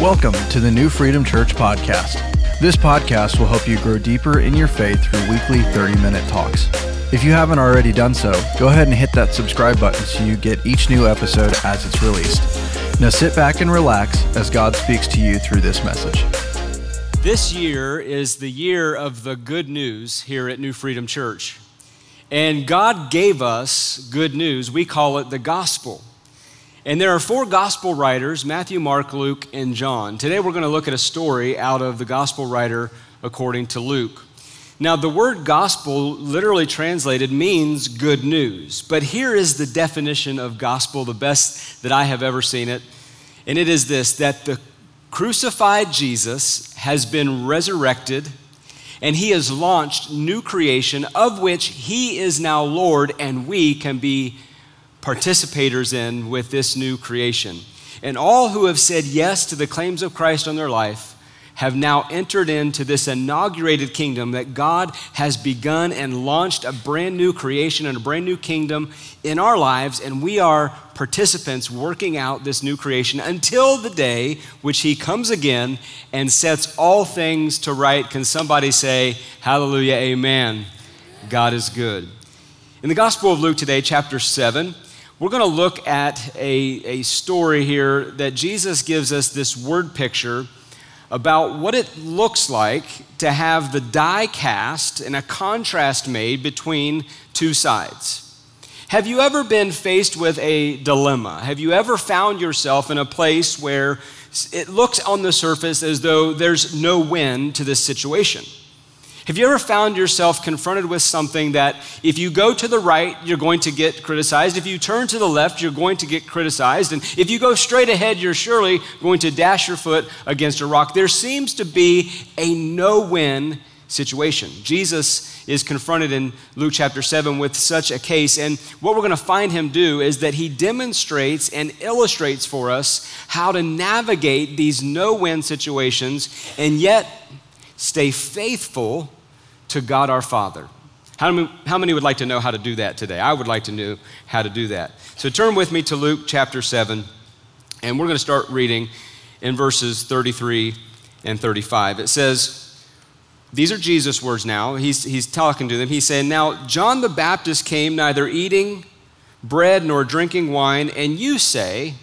Welcome to the New Freedom Church podcast. This podcast will help you grow deeper in your faith through weekly 30 minute talks. If you haven't already done so, go ahead and hit that subscribe button so you get each new episode as it's released. Now sit back and relax as God speaks to you through this message. This year is the year of the good news here at New Freedom Church. And God gave us good news. We call it the gospel. And there are four gospel writers Matthew, Mark, Luke, and John. Today we're going to look at a story out of the gospel writer according to Luke. Now, the word gospel, literally translated, means good news. But here is the definition of gospel, the best that I have ever seen it. And it is this that the crucified Jesus has been resurrected and he has launched new creation of which he is now Lord, and we can be participators in with this new creation. And all who have said yes to the claims of Christ on their life have now entered into this inaugurated kingdom that God has begun and launched a brand new creation and a brand new kingdom in our lives, and we are participants working out this new creation until the day which He comes again and sets all things to right. Can somebody say, Hallelujah, Amen? God is good. In the Gospel of Luke today, chapter 7, we're going to look at a, a story here that Jesus gives us this word picture about what it looks like to have the die cast and a contrast made between two sides. Have you ever been faced with a dilemma? Have you ever found yourself in a place where it looks on the surface as though there's no win to this situation? Have you ever found yourself confronted with something that if you go to the right, you're going to get criticized? If you turn to the left, you're going to get criticized. And if you go straight ahead, you're surely going to dash your foot against a rock. There seems to be a no win situation. Jesus is confronted in Luke chapter 7 with such a case. And what we're going to find him do is that he demonstrates and illustrates for us how to navigate these no win situations and yet stay faithful to God our Father. How many, how many would like to know how to do that today? I would like to know how to do that. So turn with me to Luke chapter 7, and we're going to start reading in verses 33 and 35. It says, These are Jesus' words now. He's, he's talking to them. He's saying, Now, John the Baptist came neither eating bread nor drinking wine, and you say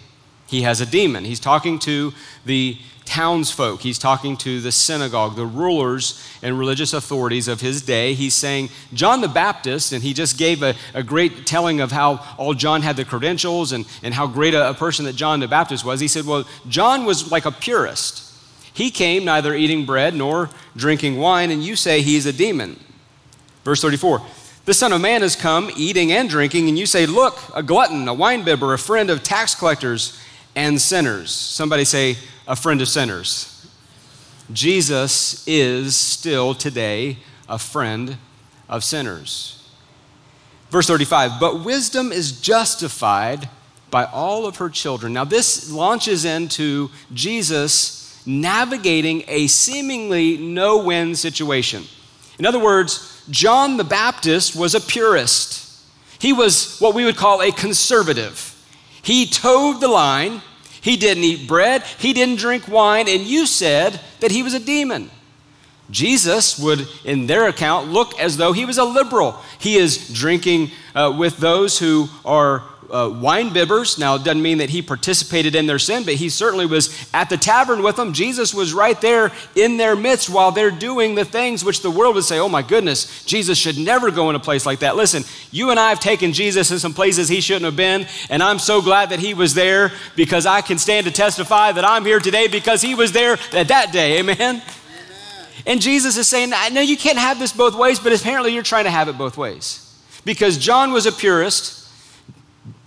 he has a demon. He's talking to the townsfolk. He's talking to the synagogue, the rulers and religious authorities of his day. He's saying, John the Baptist, and he just gave a, a great telling of how all John had the credentials and, and how great a, a person that John the Baptist was. He said, Well, John was like a purist. He came neither eating bread nor drinking wine, and you say he's a demon. Verse 34. The Son of Man has come eating and drinking, and you say, Look, a glutton, a winebibber, a friend of tax collectors and sinners. Somebody say, a friend of sinners. Jesus is still today a friend of sinners. Verse 35 But wisdom is justified by all of her children. Now, this launches into Jesus navigating a seemingly no win situation. In other words, John the Baptist was a purist, he was what we would call a conservative. He toed the line he didn't eat bread, he didn't drink wine, and you said that he was a demon. Jesus would, in their account, look as though he was a liberal. He is drinking uh, with those who are uh, wine bibbers. Now, it doesn't mean that he participated in their sin, but he certainly was at the tavern with them. Jesus was right there in their midst while they're doing the things which the world would say, oh my goodness, Jesus should never go in a place like that. Listen, you and I have taken Jesus in some places he shouldn't have been, and I'm so glad that he was there because I can stand to testify that I'm here today because he was there at that day. Amen? And Jesus is saying, I know you can't have this both ways, but apparently you're trying to have it both ways. Because John was a purist,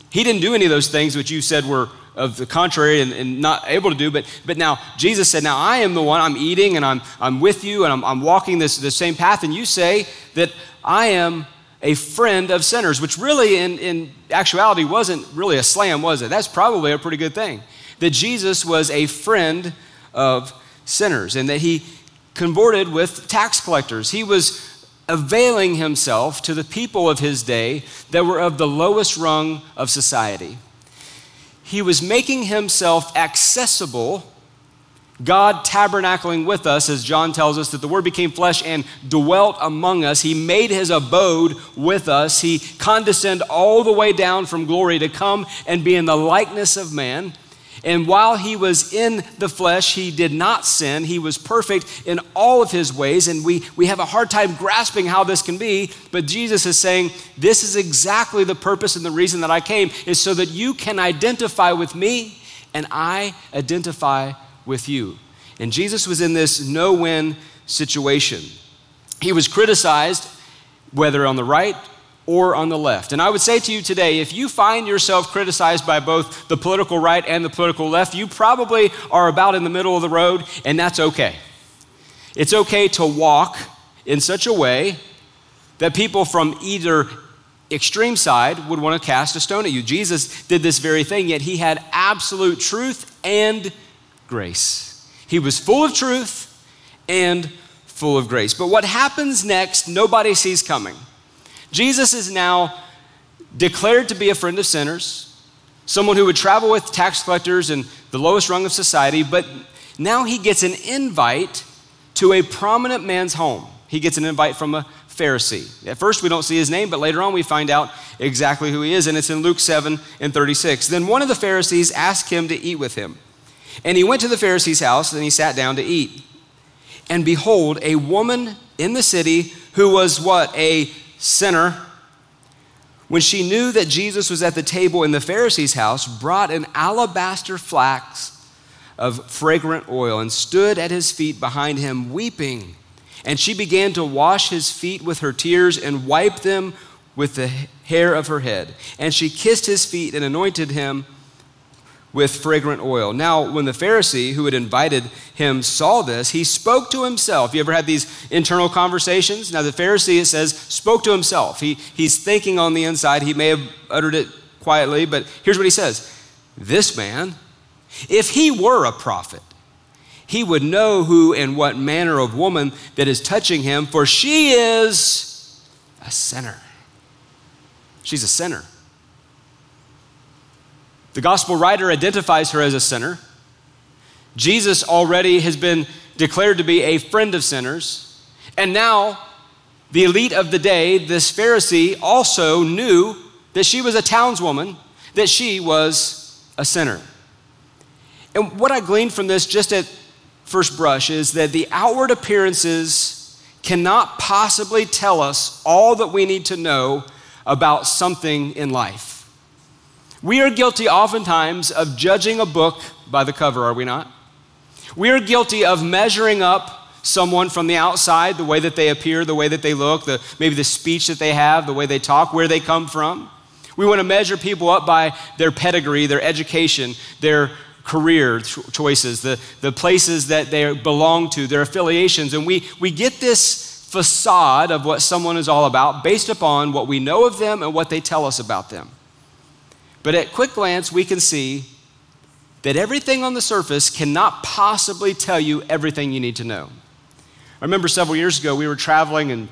he didn't do any of those things which you said were of the contrary and, and, not able to do. But, but now Jesus said, Now I am the one, I'm eating and I'm, I'm with you and I'm, I'm walking this, this same path. And you say that I am a friend of sinners, which really in, in actuality wasn't really a slam, was it? That's probably a pretty good thing. That Jesus was a friend of sinners and that he convorted with tax collectors. He was availing himself to the people of his day that were of the lowest rung of society. He was making himself accessible God tabernacling with us, as John tells us, that the Word became flesh and dwelt among us. He made his abode with us. He condescended all the way down from glory to come and be in the likeness of man. And while he was in the flesh, he did not sin. He was perfect in all of his ways. And we, we have a hard time grasping how this can be. But Jesus is saying, This is exactly the purpose and the reason that I came, is so that you can identify with me and I identify with you. And Jesus was in this no win situation. He was criticized, whether on the right or on the left. And I would say to you today if you find yourself criticized by both the political right and the political left, you probably are about in the middle of the road, and that's okay. It's okay to walk in such a way that people from either extreme side would want to cast a stone at you. Jesus did this very thing, yet he had absolute truth and grace. He was full of truth and full of grace. But what happens next, nobody sees coming. Jesus is now declared to be a friend of sinners, someone who would travel with tax collectors and the lowest rung of society, but now he gets an invite to a prominent man's home. He gets an invite from a Pharisee. At first, we don't see his name, but later on, we find out exactly who he is, and it's in Luke 7 and 36. Then one of the Pharisees asked him to eat with him. And he went to the Pharisee's house, and he sat down to eat. And behold, a woman in the city who was what? A sinner, when she knew that Jesus was at the table in the Pharisee's house, brought an alabaster flask of fragrant oil and stood at his feet behind him, weeping. And she began to wash his feet with her tears and wipe them with the hair of her head. And she kissed his feet and anointed him with fragrant oil. Now, when the Pharisee who had invited him saw this, he spoke to himself. You ever had these internal conversations? Now, the Pharisee, it says, spoke to himself. He, he's thinking on the inside. He may have uttered it quietly, but here's what he says This man, if he were a prophet, he would know who and what manner of woman that is touching him, for she is a sinner. She's a sinner. The gospel writer identifies her as a sinner. Jesus already has been declared to be a friend of sinners. And now, the elite of the day, this Pharisee, also knew that she was a townswoman, that she was a sinner. And what I gleaned from this just at first brush is that the outward appearances cannot possibly tell us all that we need to know about something in life. We are guilty oftentimes of judging a book by the cover, are we not? We are guilty of measuring up someone from the outside, the way that they appear, the way that they look, the, maybe the speech that they have, the way they talk, where they come from. We want to measure people up by their pedigree, their education, their career choices, the, the places that they belong to, their affiliations. And we, we get this facade of what someone is all about based upon what we know of them and what they tell us about them. But at quick glance, we can see that everything on the surface cannot possibly tell you everything you need to know. I remember several years ago, we were traveling, and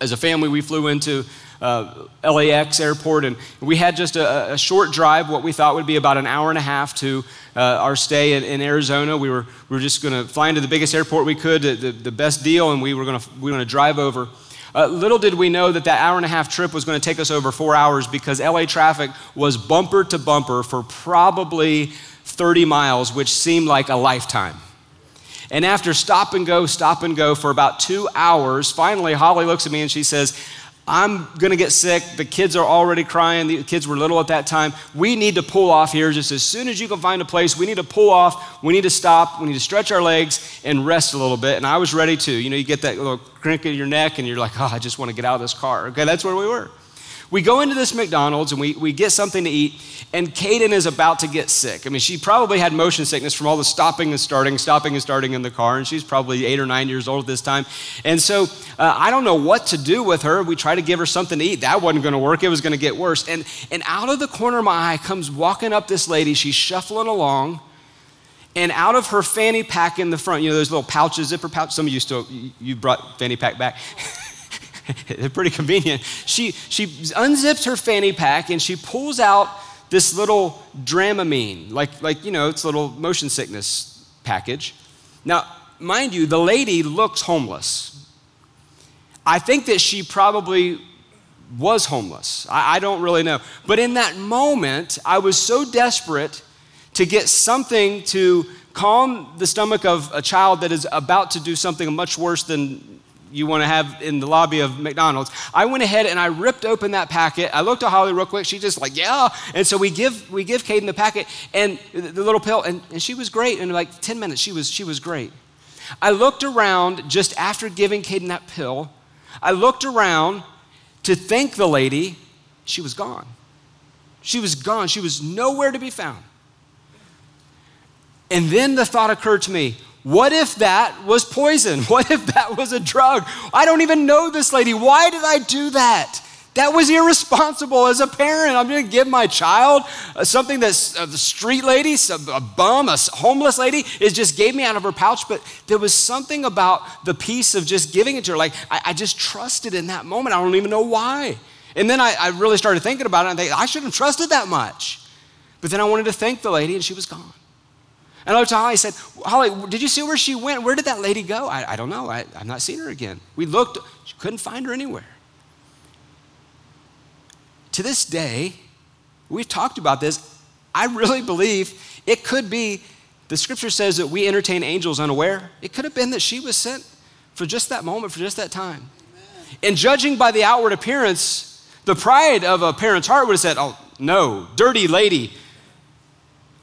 as a family, we flew into uh, LAX airport, and we had just a, a, short drive, what we thought would be about an hour and a half to uh, our stay in, in, Arizona. We were, we were just going to fly into the biggest airport we could, the, the best deal, and we were going we to drive over. Uh, little did we know that that hour and a half trip was going to take us over four hours because LA traffic was bumper to bumper for probably 30 miles, which seemed like a lifetime. And after stop and go, stop and go for about two hours, finally Holly looks at me and she says, I'm gonna get sick. The kids are already crying. The kids were little at that time. We need to pull off here just as soon as you can find a place. We need to pull off. We need to stop. We need to stretch our legs and rest a little bit. And I was ready to. You know, you get that little crinkle in your neck and you're like, oh, I just want to get out of this car. Okay, that's where we were. We go into this McDonald's and we, we get something to eat, and Kaden is about to get sick. I mean, she probably had motion sickness from all the stopping and starting, stopping and starting in the car, and she's probably eight or nine years old at this time. And so uh, I don't know what to do with her. We try to give her something to eat. That wasn't going to work, it was going to get worse. And, and out of the corner of my eye comes walking up this lady. She's shuffling along. And out of her fanny pack in the front, you know, those little pouches, zipper pouch. Some of you still, you brought fanny pack back. They're pretty convenient. She, she unzips her fanny pack and she pulls out this little Dramamine, like, like, you know, it's a little motion sickness package. Now, mind you, the lady looks homeless. I think that she probably was homeless. I, I, don't really know. But in that moment, I was so desperate to get something to calm the stomach of a child that is about to do something much worse than you want to have in the lobby of McDonald's. I went ahead and I ripped open that packet. I looked at Holly real quick. She just like, yeah. And so we give we give Caden the packet and the little pill, and, and she was great. In like 10 minutes, she was she was great. I looked around just after giving Caden that pill. I looked around to thank the lady, she was gone. She was gone. She was nowhere to be found. And then the thought occurred to me what if that was poison? What if that was a drug? I don't even know this lady. Why did I do that? That was irresponsible as a parent. I'm going to give my child uh, something that's uh, the street lady, a bum, a homeless lady, is just gave me out of her pouch. But there was something about the piece of just giving it to her. Like I, I just trusted in that moment. I don't even know why. And then I, I really started thinking about it and I think I shouldn't have trusted that much. But then I wanted to thank the lady and she was gone. And I looked to Holly and said, Holly, did you see where she went? Where did that lady go? I, I don't know. I, I've not seen her again. We looked, she couldn't find her anywhere to this day, we've talked about this. I really believe it could be, the scripture says that we entertain angels unaware. It could have been that she was sent for just that moment, for just that time. Amen. And judging by the outward appearance, the pride of a parent's heart would have said, Oh, no, dirty lady,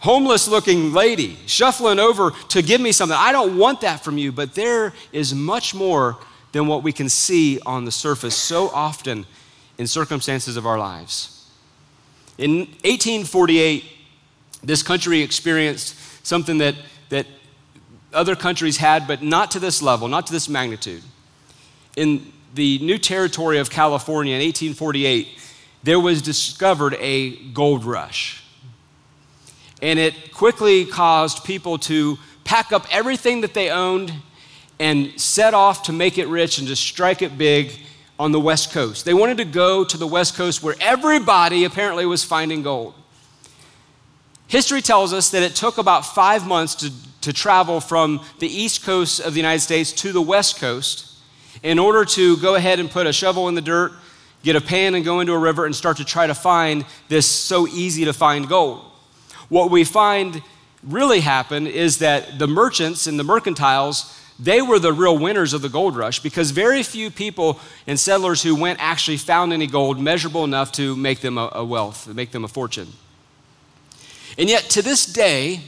homeless looking lady, shuffling over to give me something. I don't want that from you, but there is much more than what we can see on the surface so often in circumstances of our lives. In 1848, this country experienced something that, that other countries had, but not to this level, not to this magnitude. In the new territory of California in 1848, there was discovered a gold rush. And it quickly caused people to pack up everything that they owned and set off to make it rich and to strike it big on the West Coast. They wanted to go to the West Coast where everybody apparently was finding gold. History tells us that it took about five months to, to travel from the East Coast of the United States to the West Coast in order to go ahead and put a shovel in the dirt, get a pan, and go into a river and start to try to find this so easy to find gold. What we find really happened is that the merchants and the mercantiles they were the real winners of the gold rush because very few people and settlers who went actually found any gold measurable enough to make them a, a wealth, make them a fortune. And yet, to this day,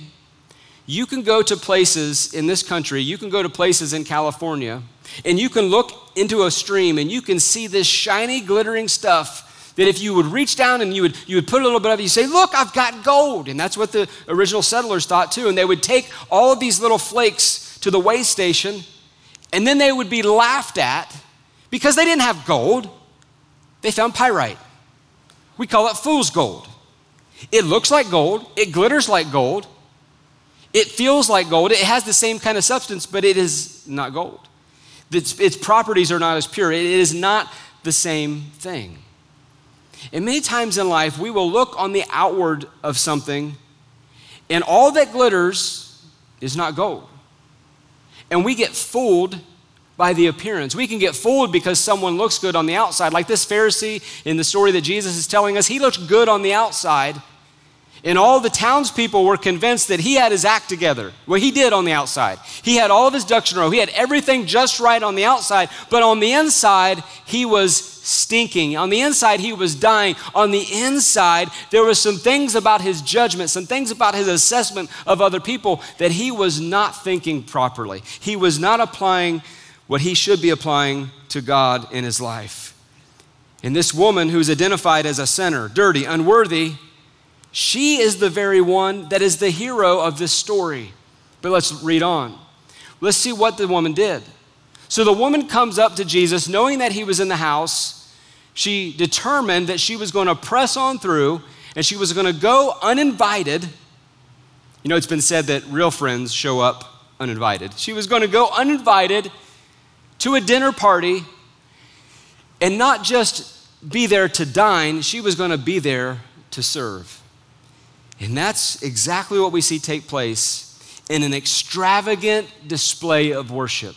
you can go to places in this country, you can go to places in California, and you can look into a stream and you can see this shiny, glittering stuff that if you would reach down and you would, you would put a little bit of it, you say, Look, I've got gold. And that's what the original settlers thought too. And they would take all of these little flakes to the way station, and then they would be laughed at because they didn't have gold. They found pyrite. We call it fool's gold. It looks like gold, it glitters like gold, it feels like gold, it has the same kind of substance, but it is not gold. Its, its properties are not as pure. It is not the same thing. And many times in life, we will look on the outward of something, and all that glitters is not gold. And we get fooled by the appearance. We can get fooled because someone looks good on the outside. Like this Pharisee in the story that Jesus is telling us, he looked good on the outside. And all the townspeople were convinced that he had his act together. Well, he did on the outside. He had all of his ducks in a row. He had everything just right on the outside, but on the inside, he was stinking. On the inside, he was dying. On the inside, there were some things about his judgment, some things about his assessment of other people that he was not thinking properly. He was not applying what he should be applying to God in his life. And this woman who's identified as a sinner, dirty, unworthy, she is the very one that is the hero of this story. But let's read on. Let's see what the woman did. So the woman comes up to Jesus knowing that he was in the house. She determined that she was going to press on through and she was going to go uninvited. You know, it's been said that real friends show up uninvited. She was going to go uninvited to a dinner party and not just be there to dine, she was going to be there to serve. And that's exactly what we see take place in an extravagant display of worship.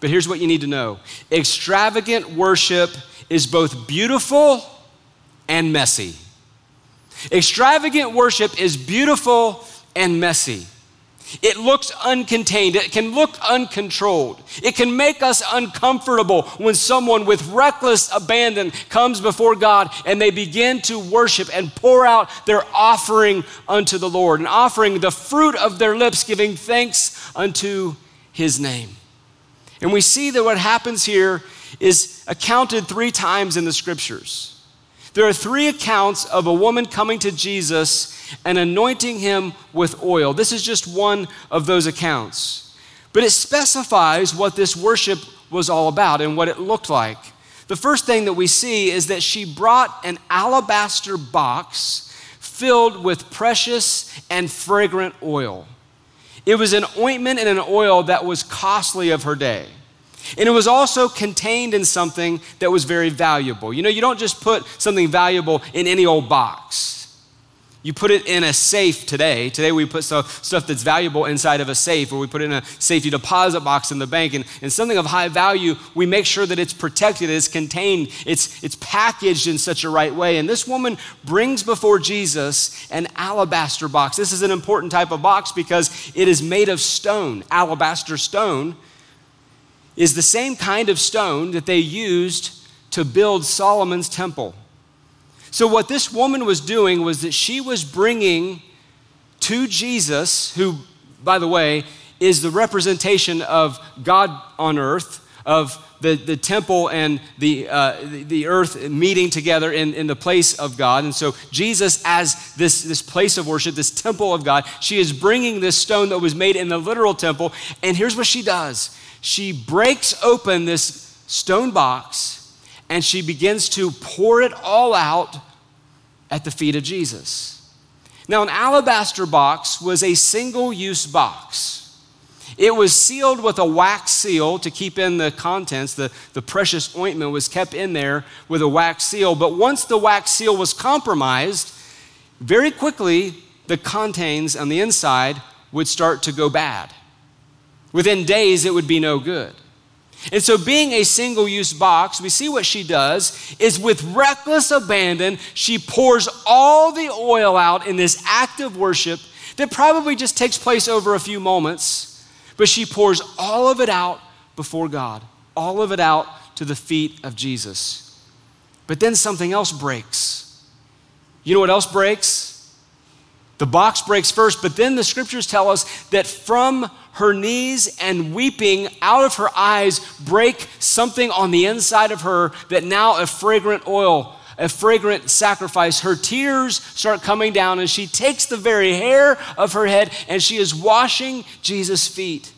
But here's what you need to know extravagant worship is both beautiful and messy. Extravagant worship is beautiful and messy. It looks uncontained. It can look uncontrolled. It can make us uncomfortable when someone with reckless abandon comes before God and they begin to worship and pour out their offering unto the Lord, and offering the fruit of their lips, giving thanks unto his name. And we see that what happens here is accounted three times in the scriptures. There are three accounts of a woman coming to Jesus and anointing him with oil. This is just one of those accounts. But it specifies what this worship was all about and what it looked like. The first thing that we see is that she brought an alabaster box filled with precious and fragrant oil. It was an ointment and an oil that was costly of her day. And it was also contained in something that was very valuable. You know, you don't just put something valuable in any old box. You put it in a safe today. Today we put stuff, stuff that's valuable inside of a safe, or we put it in a safety deposit box in the bank. And, and something of high value, we make sure that it's protected, it's contained, it's, it's packaged in such a right way. And this woman brings before Jesus an alabaster box. This is an important type of box because it is made of stone, alabaster stone is the same kind of stone that they used to build Solomon's temple. So, what this woman was doing was that she was bringing to Jesus, who, by the way, is the representation of God on earth, of the, the temple and the, uh, the, the, earth meeting together in, in the place of God. And so, Jesus, as this, this place of worship, this temple of God, she is bringing this stone that was made in the literal temple. And here's what she does she breaks open this stone box and she begins to pour it all out at the feet of Jesus. Now, an alabaster box was a single use box. It was sealed with a wax seal to keep in the contents. The, the precious ointment was kept in there with a wax seal. But once the wax seal was compromised, very quickly the contents on the inside would start to go bad. Within days, it would be no good. And so, being a single use box, we see what she does is with reckless abandon, she pours all the oil out in this act of worship that probably just takes place over a few moments, but she pours all of it out before God, all of it out to the feet of Jesus. But then something else breaks. You know what else breaks? The box breaks first, but then the scriptures tell us that from her knees and weeping out of her eyes break something on the inside of her that now a fragrant oil, a fragrant sacrifice. Her tears start coming down, and she takes the very hair of her head and she is washing Jesus' feet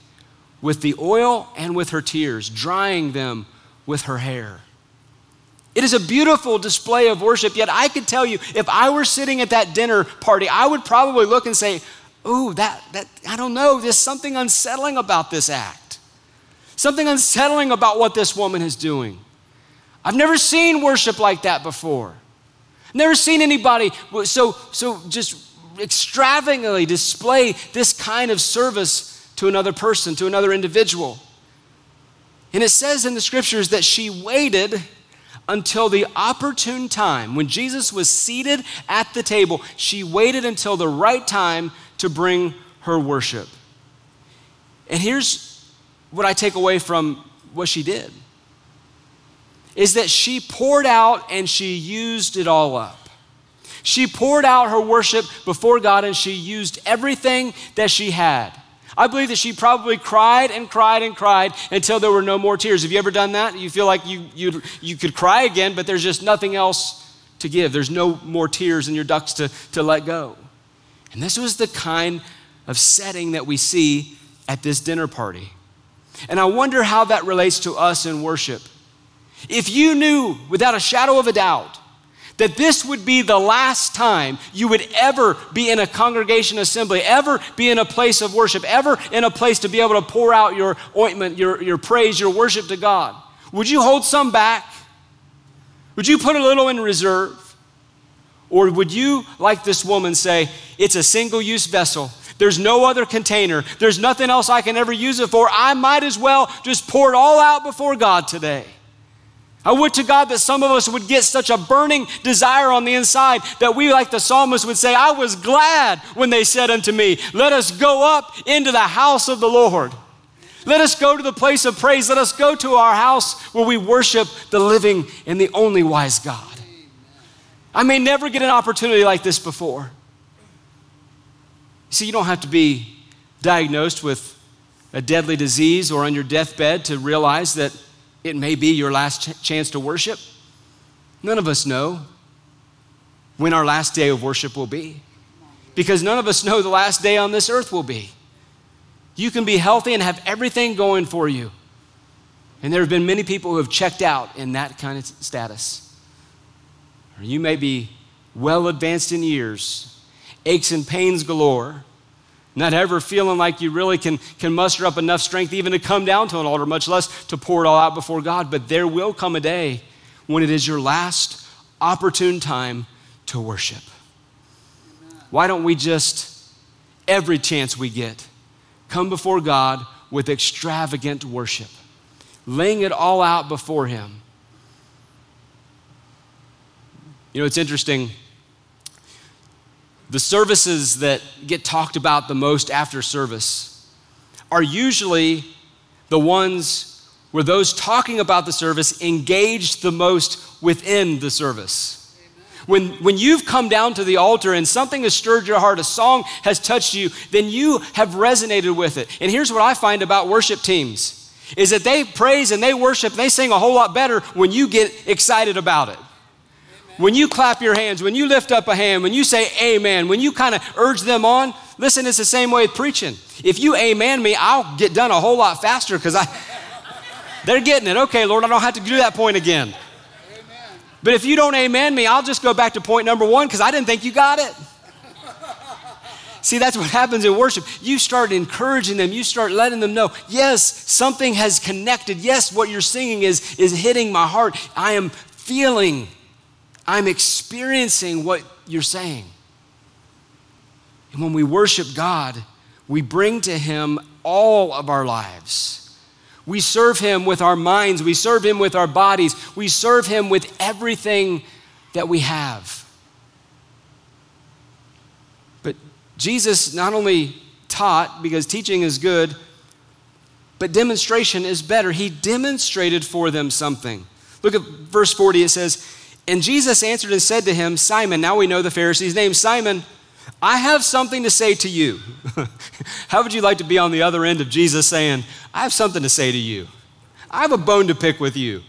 with the oil and with her tears, drying them with her hair. It is a beautiful display of worship, yet I could tell you, if I were sitting at that dinner party, I would probably look and say, Ooh, that, that, I don't know, there's something unsettling about this act. Something unsettling about what this woman is doing. I've never seen worship like that before. Never seen anybody so, so just extravagantly display this kind of service to another person, to another individual. And it says in the scriptures that she waited until the opportune time. When Jesus was seated at the table, she waited until the right time to bring her worship. And here's what I take away from what she did is that she poured out and she used it all up. She poured out her worship before God and she used everything that she had. I believe that she probably cried and cried and cried until there were no more tears. Have you ever done that? You feel like you, you, you could cry again, but there's just nothing else to give. There's no more tears in your ducts to, to let go. And this was the kind of setting that we see at this dinner party. And I wonder how that relates to us in worship. If you knew without a shadow of a doubt that this would be the last time you would ever be in a congregation assembly, ever be in a place of worship, ever in a place to be able to pour out your ointment, your, your praise, your worship to God, would you hold some back? Would you put a little in reserve? Or would you, like this woman, say, it's a single use vessel? There's no other container. There's nothing else I can ever use it for. I might as well just pour it all out before God today. I would to God that some of us would get such a burning desire on the inside that we, like the psalmist, would say, I was glad when they said unto me, Let us go up into the house of the Lord. Let us go to the place of praise. Let us go to our house where we worship the living and the only wise God. I may never get an opportunity like this before. See, you don't have to be diagnosed with a deadly disease or on your deathbed to realize that it may be your last ch- chance to worship. None of us know when our last day of worship will be because none of us know the last day on this earth will be. You can be healthy and have everything going for you. And there have been many people who have checked out in that kind of status. Or you may be well advanced in years, aches and pains galore, not ever feeling like you really can, can muster up enough strength even to come down to an altar, much less to pour it all out before God. But there will come a day when it is your last opportune time to worship. Why don't we just, every chance we get, come before God with extravagant worship, laying it all out before Him? You know, it's interesting. The services that get talked about the most after service are usually the ones where those talking about the service engage the most within the service. When, when you've come down to the altar and something has stirred your heart, a song has touched you, then you have resonated with it. And here's what I find about worship teams is that they praise and they worship, and they sing a whole lot better when you get excited about it. When you clap your hands, when you lift up a hand, when you say amen, when you kind of urge them on, listen, it's the same way with preaching. If you amen me, I'll get done a whole lot faster because I they're getting it. Okay, Lord, I don't have to do that point again. Amen. But if you don't amen me, I'll just go back to point number one because I didn't think you got it. See, that's what happens in worship. You start encouraging them, you start letting them know, yes, something has connected. Yes, what you're singing is, is hitting my heart. I am feeling I'm experiencing what you're saying. And when we worship God, we bring to Him all of our lives. We serve Him with our minds, we serve Him with our bodies, we serve Him with everything that we have. But Jesus not only taught, because teaching is good, but demonstration is better. He demonstrated for them something. Look at verse 40, it says, and Jesus answered and said to him, Simon, now we know the Pharisee's name, Simon, I have something to say to you. How would you like to be on the other end of Jesus saying, I have something to say to you? I have a bone to pick with you.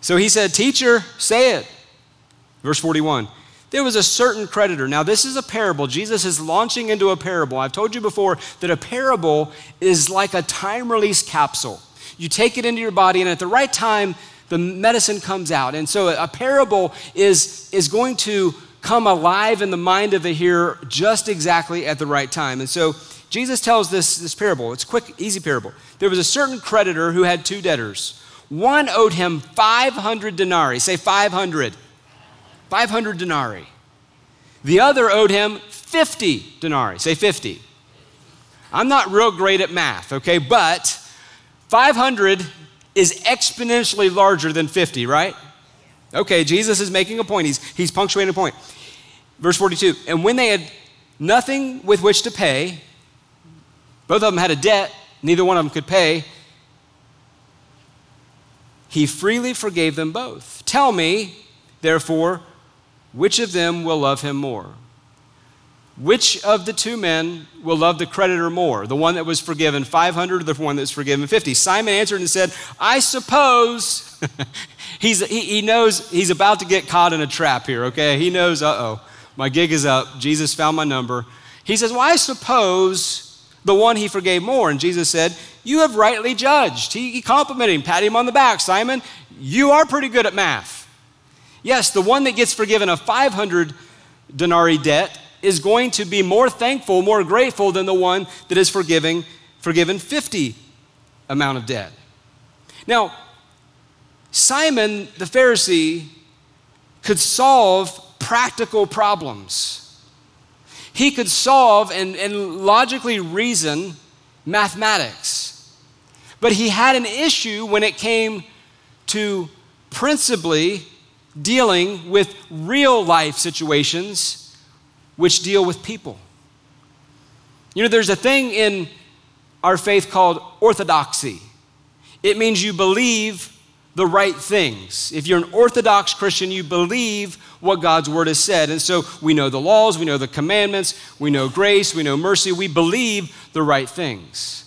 So he said, Teacher, say it. Verse 41. There was a certain creditor. Now, this is a parable. Jesus is launching into a parable. I've told you before that a parable is like a time release capsule. You take it into your body, and at the right time, the medicine comes out. And so a parable is, is going to come alive in the mind of the hearer just exactly at the right time. And so Jesus tells this, this parable. It's a quick, easy parable. There was a certain creditor who had two debtors. One owed him 500 denarii. Say 500. 500 denarii. The other owed him 50 denarii. Say 50. I'm not real great at math, okay? But 500 is exponentially larger than 50, right? Okay, Jesus is making a point. He's, he's punctuating a point. Verse 42 And when they had nothing with which to pay, both of them had a debt, neither one of them could pay. He freely forgave them both. Tell me, therefore, which of them will love him more? Which of the two men will love the creditor more? The one that was forgiven 500 or the one that was forgiven 50? Simon answered and said, I suppose. he's, he, he knows he's about to get caught in a trap here, okay? He knows, uh oh, my gig is up. Jesus found my number. He says, Well, I suppose the one he forgave more. And Jesus said, You have rightly judged. He, he complimented him, patted him on the back. Simon, you are pretty good at math. Yes, the one that gets forgiven a 500 denarii debt is going to be more thankful, more grateful than the one that is forgiving, forgiven 50 amount of debt. Now, Simon the Pharisee could solve practical problems. he could solve and, and logically reason mathematics. But he had an issue when it came to principally dealing with real life situations which deal with people. You know, there's a thing in our faith called orthodoxy. It means you believe the right things. If you're an Orthodox Christian, you believe what God's Word has said. And so we know the laws, we know the commandments, we know grace, we know mercy, we believe the right things.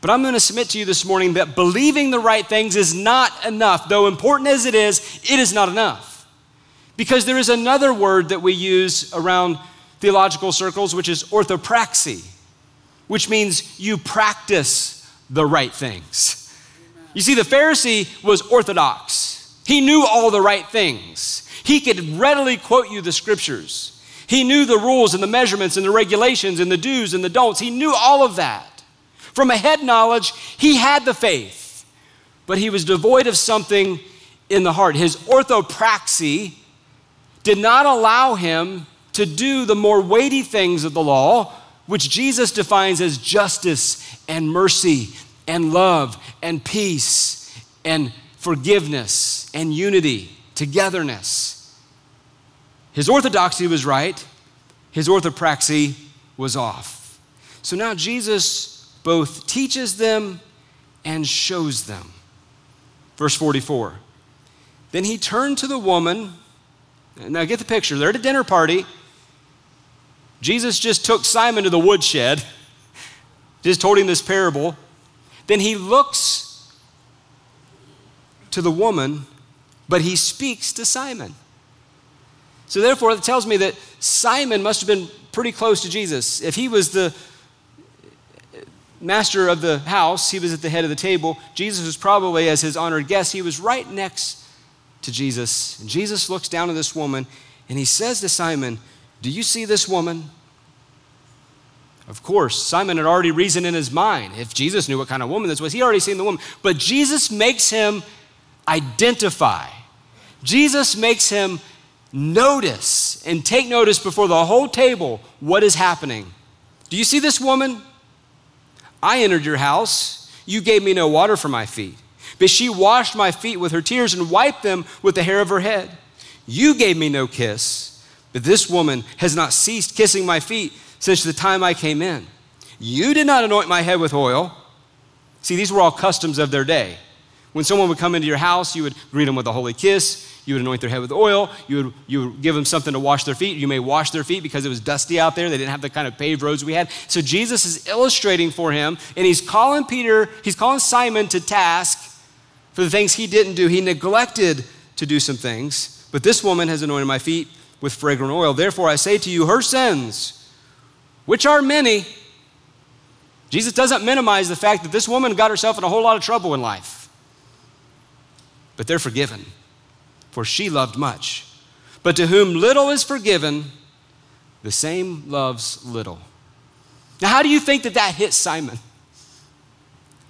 But I'm going to submit to you this morning that believing the right things is not enough. Though important as it is, it is not enough. Because there is another word that we use around theological circles, which is orthopraxy, which means you practice the right things. You see, the Pharisee was orthodox. He knew all the right things. He could readily quote you the scriptures. He knew the rules and the measurements and the regulations and the do's and the don'ts. He knew all of that. From a head knowledge, he had the faith, but he was devoid of something in the heart. His orthopraxy did not allow him to do the more weighty things of the law, which Jesus defines as justice and mercy and love and peace and forgiveness and unity, togetherness. His orthodoxy was right, his orthopraxy was off. So now Jesus both teaches them and shows them. Verse 44. Then he turned to the woman. Now get the picture. They're at a dinner party. Jesus just took Simon to the woodshed, just told him this parable. Then he looks to the woman, but he speaks to Simon. So, therefore, it tells me that Simon must have been pretty close to Jesus. If he was the master of the house, he was at the head of the table. Jesus was probably, as his honored guest, he was right next to Jesus. And Jesus looks down at this woman and he says to Simon, Do you see this woman? Of course, Simon had already reasoned in his mind. If Jesus knew what kind of woman this was, he already seen the woman. But Jesus makes him identify. Jesus makes him notice and take notice before the whole table what is happening. Do you see this woman? I entered your house. You gave me no water for my feet, but she washed my feet with her tears and wiped them with the hair of her head. You gave me no kiss, but this woman has not ceased kissing my feet since the time I came in. You did not anoint my head with oil. See, these were all customs of their day. When someone would come into your house, you would greet them with a holy kiss. You would anoint their head with oil. You would, you would give them something to wash their feet. You may wash their feet because it was dusty out there. They didn't have the kind of paved roads we had. So Jesus is illustrating for him, and he's calling Peter, he's calling Simon to task for the things he didn't do. He neglected to do some things. But this woman has anointed my feet with fragrant oil. Therefore, I say to you, her sins which are many. Jesus doesn't minimize the fact that this woman got herself in a whole lot of trouble in life. But they're forgiven, for she loved much. But to whom little is forgiven, the same loves little. Now, how do you think that that hit Simon?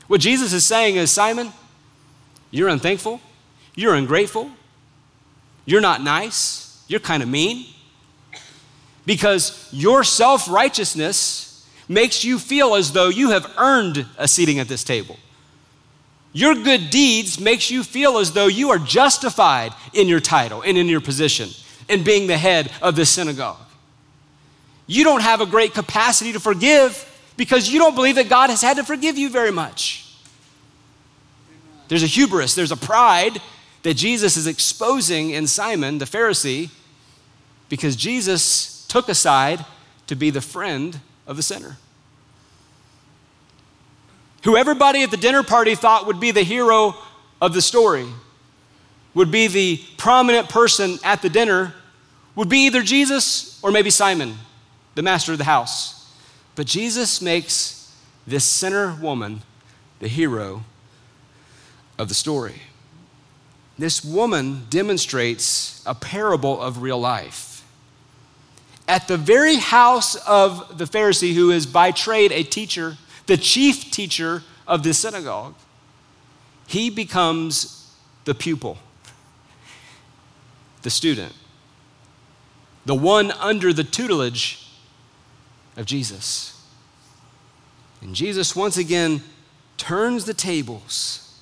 What Jesus is saying is Simon, you're unthankful, you're ungrateful, you're not nice, you're kind of mean because your self righteousness makes you feel as though you have earned a seating at this table. Your good deeds makes you feel as though you are justified in your title and in your position in being the head of the synagogue. You don't have a great capacity to forgive because you don't believe that God has had to forgive you very much. There's a hubris, there's a pride that Jesus is exposing in Simon, the Pharisee, because Jesus took aside to be the friend of the sinner. Who everybody at the dinner party thought would be the hero of the story, would be the prominent person at the dinner, would be either Jesus or maybe Simon, the master of the house. But Jesus makes this sinner woman the hero of the story. This woman demonstrates a parable of real life at the very house of the Pharisee, who is by trade a teacher, the chief teacher of the synagogue, he becomes the pupil, the student, the one under the tutelage of Jesus. And Jesus once again turns the tables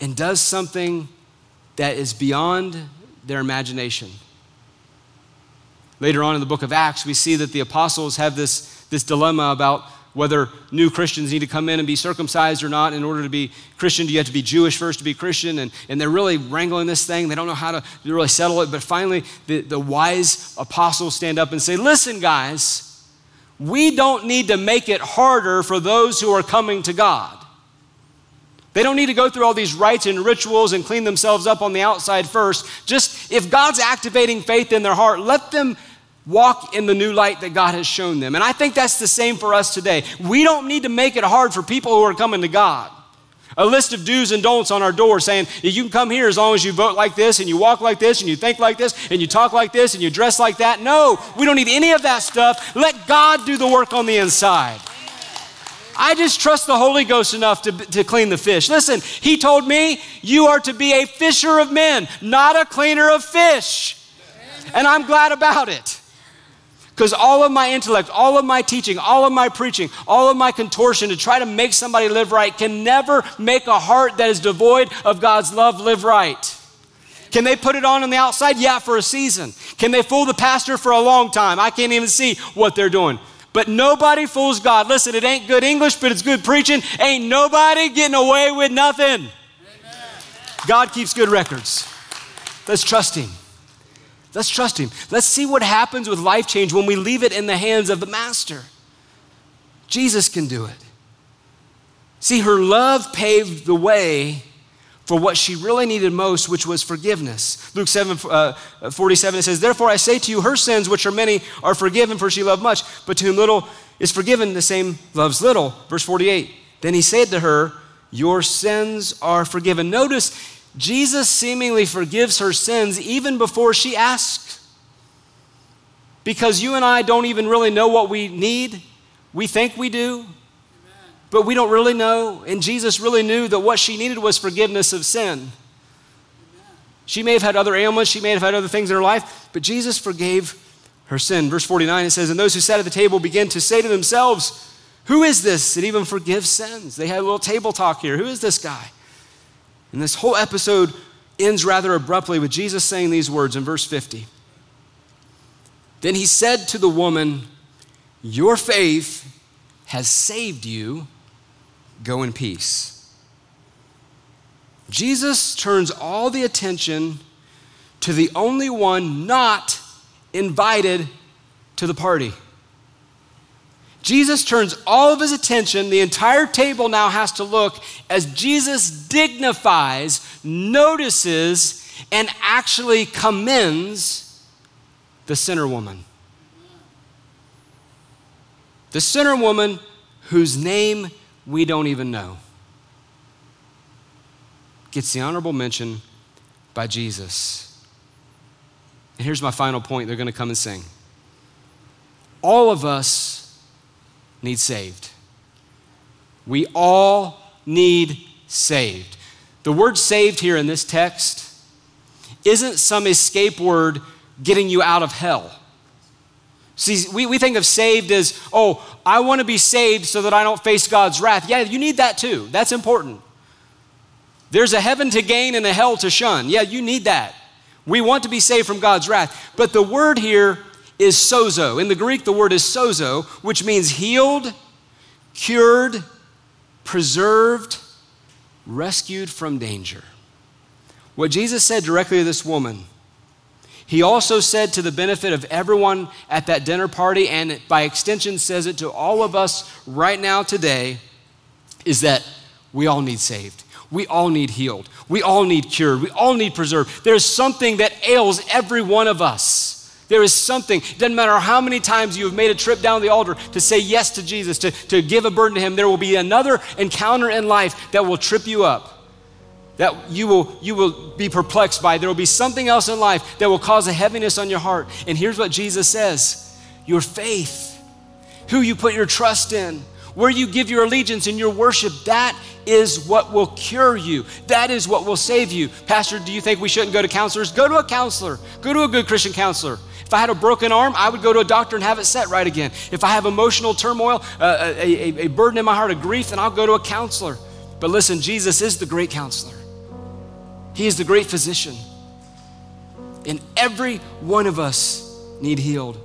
and does something that is beyond their imagination. Later on in the book of Acts, we see that the apostles have this, this dilemma about whether new Christians need to come in and be circumcised or not. In order to be Christian, do you have to be Jewish first to be Christian? And, and they're really wrangling this thing. They don't know how to really settle it. But finally, the, the wise apostles stand up and say, Listen, guys, we don't need to make it harder for those who are coming to God. They don't need to go through all these rites and rituals and clean themselves up on the outside first. Just if God's activating faith in their heart, let them walk in the new light that God has shown them. And I think that's the same for us today. We don't need to make it hard for people who are coming to God a list of do's and don'ts on our door saying you can come here as long as you vote like this and you walk like this and you think like this and you talk like this and you dress like that. No, we don't need any of that stuff. Let God do the work on the inside. I just trust the Holy Ghost enough to, to clean the fish. Listen, He told me, You are to be a fisher of men, not a cleaner of fish. And I'm glad about it. Because all of my intellect, all of my teaching, all of my preaching, all of my contortion to try to make somebody live right can never make a heart that is devoid of God's love live right. Can they put it on on the outside? Yeah, for a season. Can they fool the pastor for a long time? I can't even see what they're doing. But nobody fools God. Listen, it ain't good English, but it's good preaching. Ain't nobody getting away with nothing. Amen. God keeps good records. Let's trust Him. Let's trust Him. Let's see what happens with life change when we leave it in the hands of the Master. Jesus can do it. See, her love paved the way for what she really needed most, which was forgiveness. Luke 7 uh, 47, it says, Therefore I say to you, her sins, which are many, are forgiven, for she loved much. But to whom little is forgiven, the same loves little. Verse 48, Then he said to her, Your sins are forgiven. Notice Jesus seemingly forgives her sins even before she asks. Because you and I don't even really know what we need. We think we do, but we don't really know. And Jesus really knew that what she needed was forgiveness of sin. She may have had other ailments, she may have had other things in her life, but Jesus forgave her sin. Verse 49, it says, And those who sat at the table began to say to themselves, Who is this that even forgives sins? They had a little table talk here. Who is this guy? And this whole episode ends rather abruptly with Jesus saying these words in verse 50. Then he said to the woman, Your faith has saved you. Go in peace. Jesus turns all the attention to the only one not invited to the party. Jesus turns all of his attention, the entire table now has to look as Jesus dignifies, notices, and actually commends the sinner woman. The sinner woman whose name we don't even know gets the honorable mention by Jesus. And here's my final point they're going to come and sing. All of us need saved. We all need saved. The word saved here in this text isn't some escape word getting you out of hell. See, we, we think of saved as, oh, I want to be saved so that I don't face God's wrath. Yeah, you need that too. That's important. There's a heaven to gain and a hell to shun. Yeah, you need that. We want to be saved from God's wrath. But the word here is sozo. In the Greek, the word is sozo, which means healed, cured, preserved, rescued from danger. What Jesus said directly to this woman, he also said to the benefit of everyone at that dinner party, and by extension says it to all of us right now today, is that we all need saved. We all need healed. We all need cured. We all need preserved. There's something that ails every one of us. There is something, it doesn't matter how many times you have made a trip down the altar to say yes to Jesus, to, to give a burden to Him, there will be another encounter in life that will trip you up, that you will, you will be perplexed by. There will be something else in life that will cause a heaviness on your heart. And here's what Jesus says your faith, who you put your trust in, where you give your allegiance and your worship, that is what will cure you. That is what will save you. Pastor, do you think we shouldn't go to counselors? Go to a counselor. Go to a good Christian counselor. I had a broken arm, I would go to a doctor and have it set right again. If I have emotional turmoil, uh, a, a, a burden in my heart of grief, then I'll go to a counselor. But listen, Jesus is the great counselor, He is the great physician. And every one of us need healed.